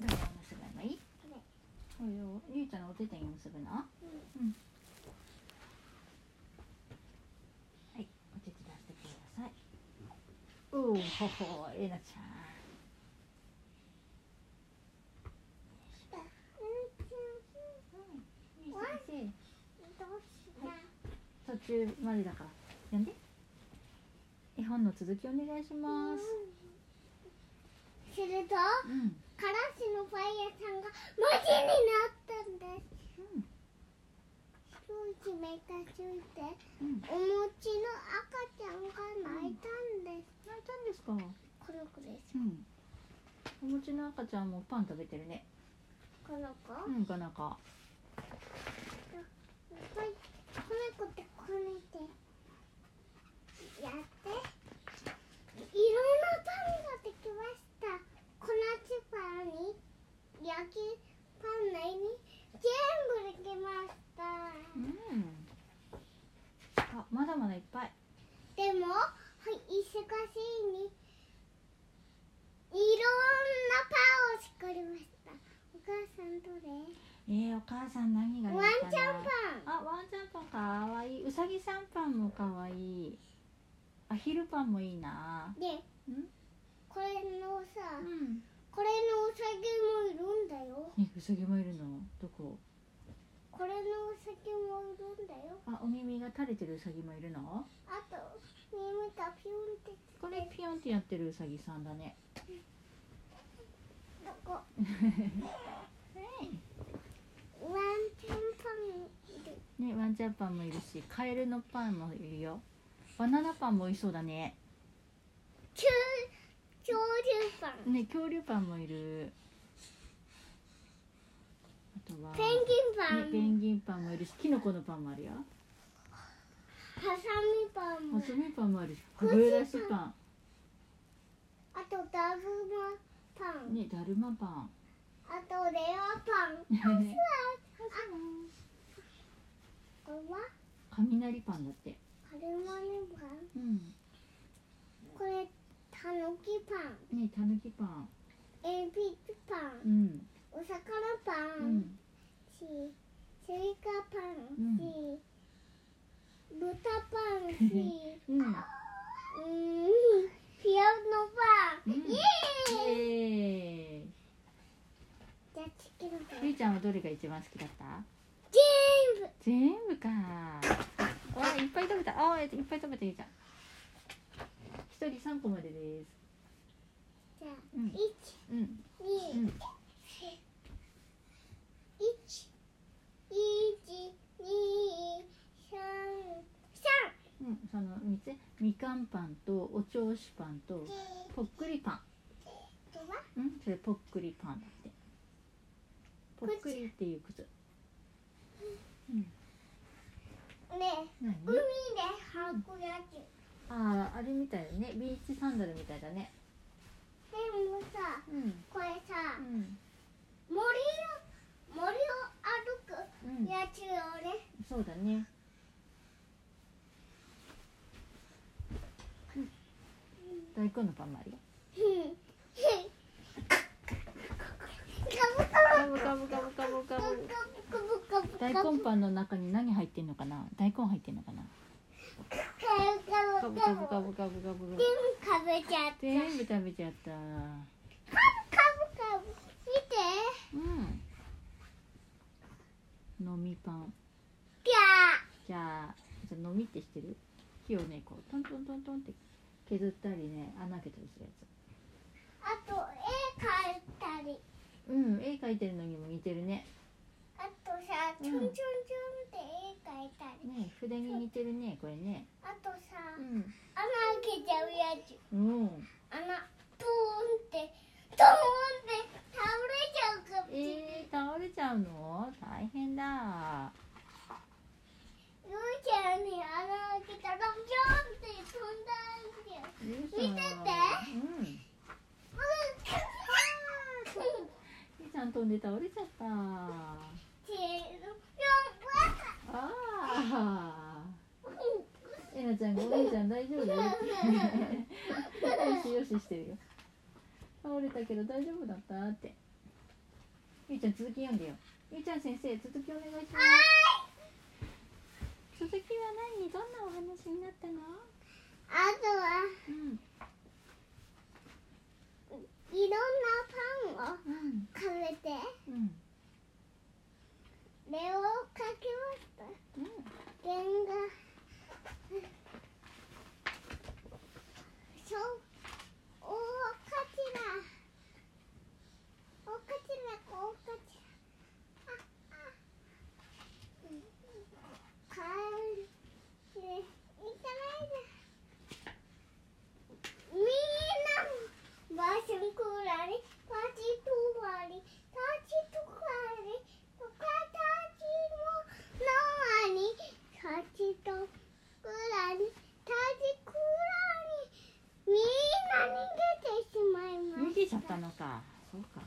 どれを結べばいい？これをゆいちゃんのお手手に結ぶの？うん。はいお手手出してください。おおほほえなちゃん。途中までだから。読んで。絵本の続きお願いします。すると？うんカラスのパン屋さんが文字になったんですうん白いついてうん。お餅の赤ちゃんが泣いたんです。泣いたんですか？この子です。うん。お餅の赤ちゃんもパン食べてるね。この子、うんってこねてやっていろんなパンができました粉チパンに焼きパン内に全部できました。うん。あまだまだいっぱい。でもはい忙しいにいろんなパンを作りました。お母さんどれ？えー、お母さん何がいいかな？ワンちゃんパン。あワンちゃんパンかわいい。うさぎさんパンもかわいい。アヒルパンもいいな。でうん？これのさうんこれのうさぎもいるんだよ。えうさぎもいるの？どこ？これのうさぎもいるんだよ。あお耳が垂れてるうさぎもいるの？あと耳がピュンってこれピヨンってやってるうさぎさんだね。どこ？は いワンちゃんパンいる。ねワンちゃんパンもいるしカエルのパンもいるよ。バナナパンも美味しそうだね。恐恐竜パン。ね恐竜パンもいる。あとはペンギンパン、ね、ペンギンパンもいるしキノコのパンもあるよ。ハサミパンも。細身パンもあるし歯ブラシパあとダブマパン、ンねだるまパン。あとレアパン。雷パンだってカルマネパンうんこれタヌキパン。ねたぬきパン。エビパうンん。お魚パン、うん。しスイカパン。うん。し、豚パン。しうん。うーん。ピアノパン、うん。イエーイ。じゃあ次のパン。ゆいちゃんはどれが一番好きだった？全部。全部か。わいっぱい食べた。あいっぱい食べたゆいちゃん。一人三個までです。じゃあ、うん。一うん。二、うん一一二三三。うんその三つ。みかんパンとお調子パンとぽっくりパン。うんそれぽっくりパンだってぽっくりっていう靴うんね何海で履くやつあああれみたいだね。ビーチサンダルみたいだね。でもさうん。これさうん。森を森を歩くうん。やつよね。そうだね。大根のパンもあるよ。大根パンの中に何入ってん。のかな大根入ってん。のかなカカブブカブカブカブカブカブ。カブ全部食べちゃった。全部食べちゃったカブカブ。見て。うん。飲みパン。じゃあじゃあ飲みってしてる？火をねこうトントントントンって削ったりね穴開けたりするやつ。ーあと絵描いたり。うん絵描いてるのにも似てるね。あとさチュンチュンチュンいたり。ね筆に似てるねこれね。あとさうん。穴開けちゃうやつ。うん。穴ポーンってドーンって倒れちゃうかもしれえー、倒れちゃうの？大変だ。ゆうちゃんに穴開けたらジョンって飛んだんだよ。見てて。うん。ゆ う ちゃん飛んで倒れちゃった えなちゃんごめんちゃん大丈夫？よしよししてるよ。倒れたけど大丈夫だった？って。ちゃん続き読んでよ。ゆうちゃん先生続きお願いします。続きは何？どんなお話になったのあとはうんいろんなパンをうん食べてうんレオをかけましたうん原画そう大かちら大かちら大かちらああうん帰るねいかないでみんなバーションクーラーにパチトワリタチトカリトカタチもノアにタチトクラにタチクラにみんな逃げてしまいました逃げちゃったのかそうか。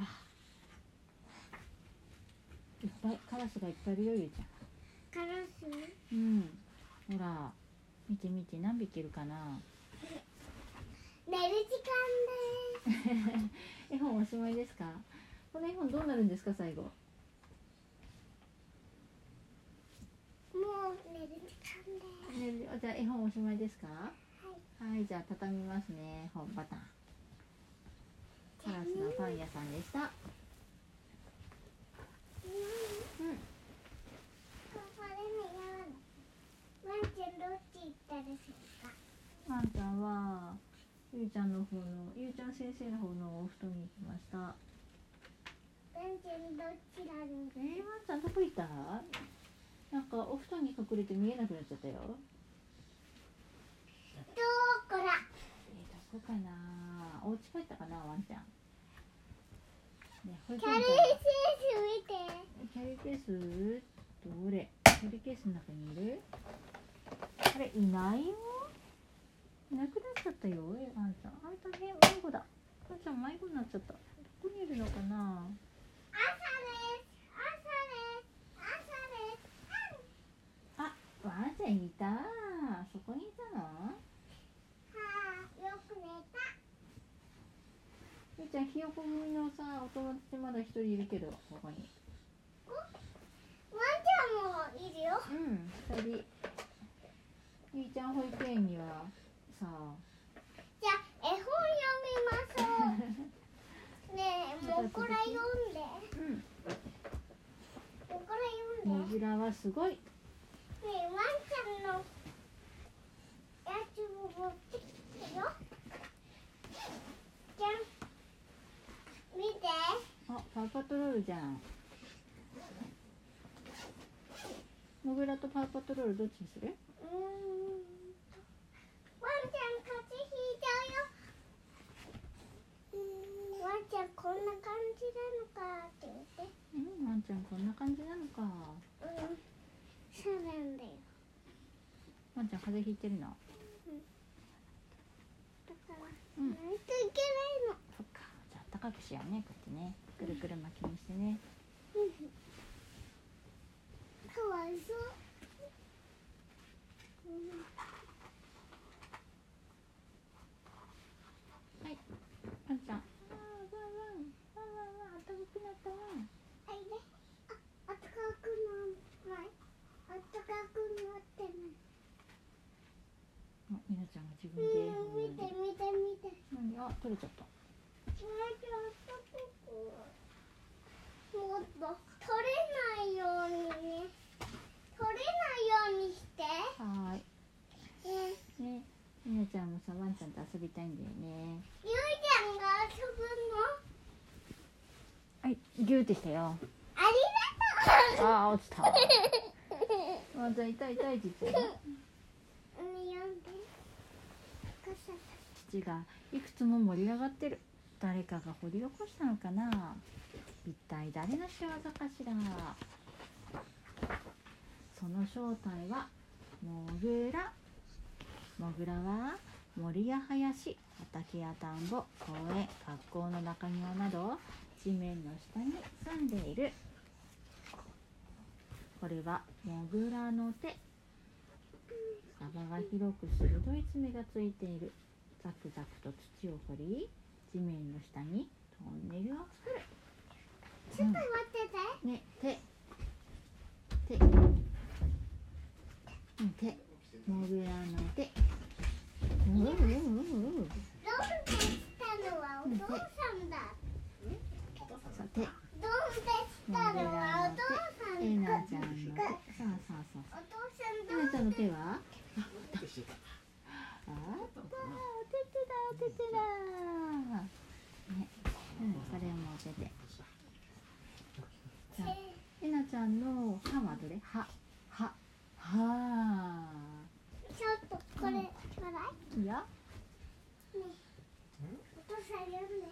あいっぱいカラスがいっぱいいるよゆうちゃん。カラスうん。ほら見て見て何匹いるかな？寝る時間で絵本おしまいですか？この絵本どうなるんですか最後？すもう寝る時間じゃあ絵本おしまいですか？はい。じゃあ畳みますね本バタン。カラスのパン屋さんでした。うん。ワンちゃんどっち行ったらするか。ワンちゃんはゆうちゃんの方のゆうちゃん先生の方のお布団に行きました。ワンちゃんどっちだろうえー、ワンちゃんどこ行った？なんかお布団に隠れて見えなくなっちゃったよ。どこだえー、どこかな。お家帰ったかなワンちゃん。ねキャリー園かセらースキャリーケース？どれ？キャリーケースの中にいる？あれいないよいなくなっちゃったよ。えあんちゃん。あんたね迷子だ。あんちゃん迷子になっちゃった。どこにいるのかな？見て朝です朝です朝ですあワンちゃんいた？そこにいたの？はあよく寝た。ゆうちゃんひよこ組のさお友達まだ一人いるけどここに。ワンちゃんもいるよ。うん二人。ゆいちゃん保育園にはさじゃあ絵本読みましょう。ねえもうこれ読んで。うん。これ読んで。モグラはすごいちゃんのやつを持ってきてよじゃん見てあパウパトロールじゃん。モグラとパウパトロールどっちにする？うーんワンちゃん風邪ひいちゃうよ。うーんワンちゃんこんな感じなのかって言って。うんワンちゃんこんな感じなのか。うんそうなんだよ。ワンちゃん風邪ひいてるの？だからうん。なんといけないの。そっか。じゃああったかくしようね。こうやってね。くるくる巻きにしてねかわいそう。うん。はい。ワンちゃん。あーワンワンワンワンワンあったかくなったワンあいでああったかくなないあったかくなってないあみなちゃんが自う分でん見て見て見て何あ取れちゃった。もっと取れないようにね。取れないようにして。はい。ね。みなちゃんもさワンちゃんと遊びたいんだよね。ゆいちゃんが遊ぶの？はい。ギューってしたよ。ありがとう。あー落ちた。ワンちゃん痛い痛いって言ってたようん読んで傘がいくつも盛り上がってる。誰かが掘り起こしたのかな。一体誰の仕業かしら。その正体はモグラ。モグラは森や林畑や田んぼ公園学校の中庭など地面の下に住んでいる。これはモグラの手。幅が広く鋭い爪がついている。ザクザクと土を掘り地面の下にトンネルを作る。ちょっと待ってて。ね手。手。手。モグラの手。なちゃんの歯はどれ？歯歯歯。ちょっとこれ、ちょうだいい、ね、お父さんやるね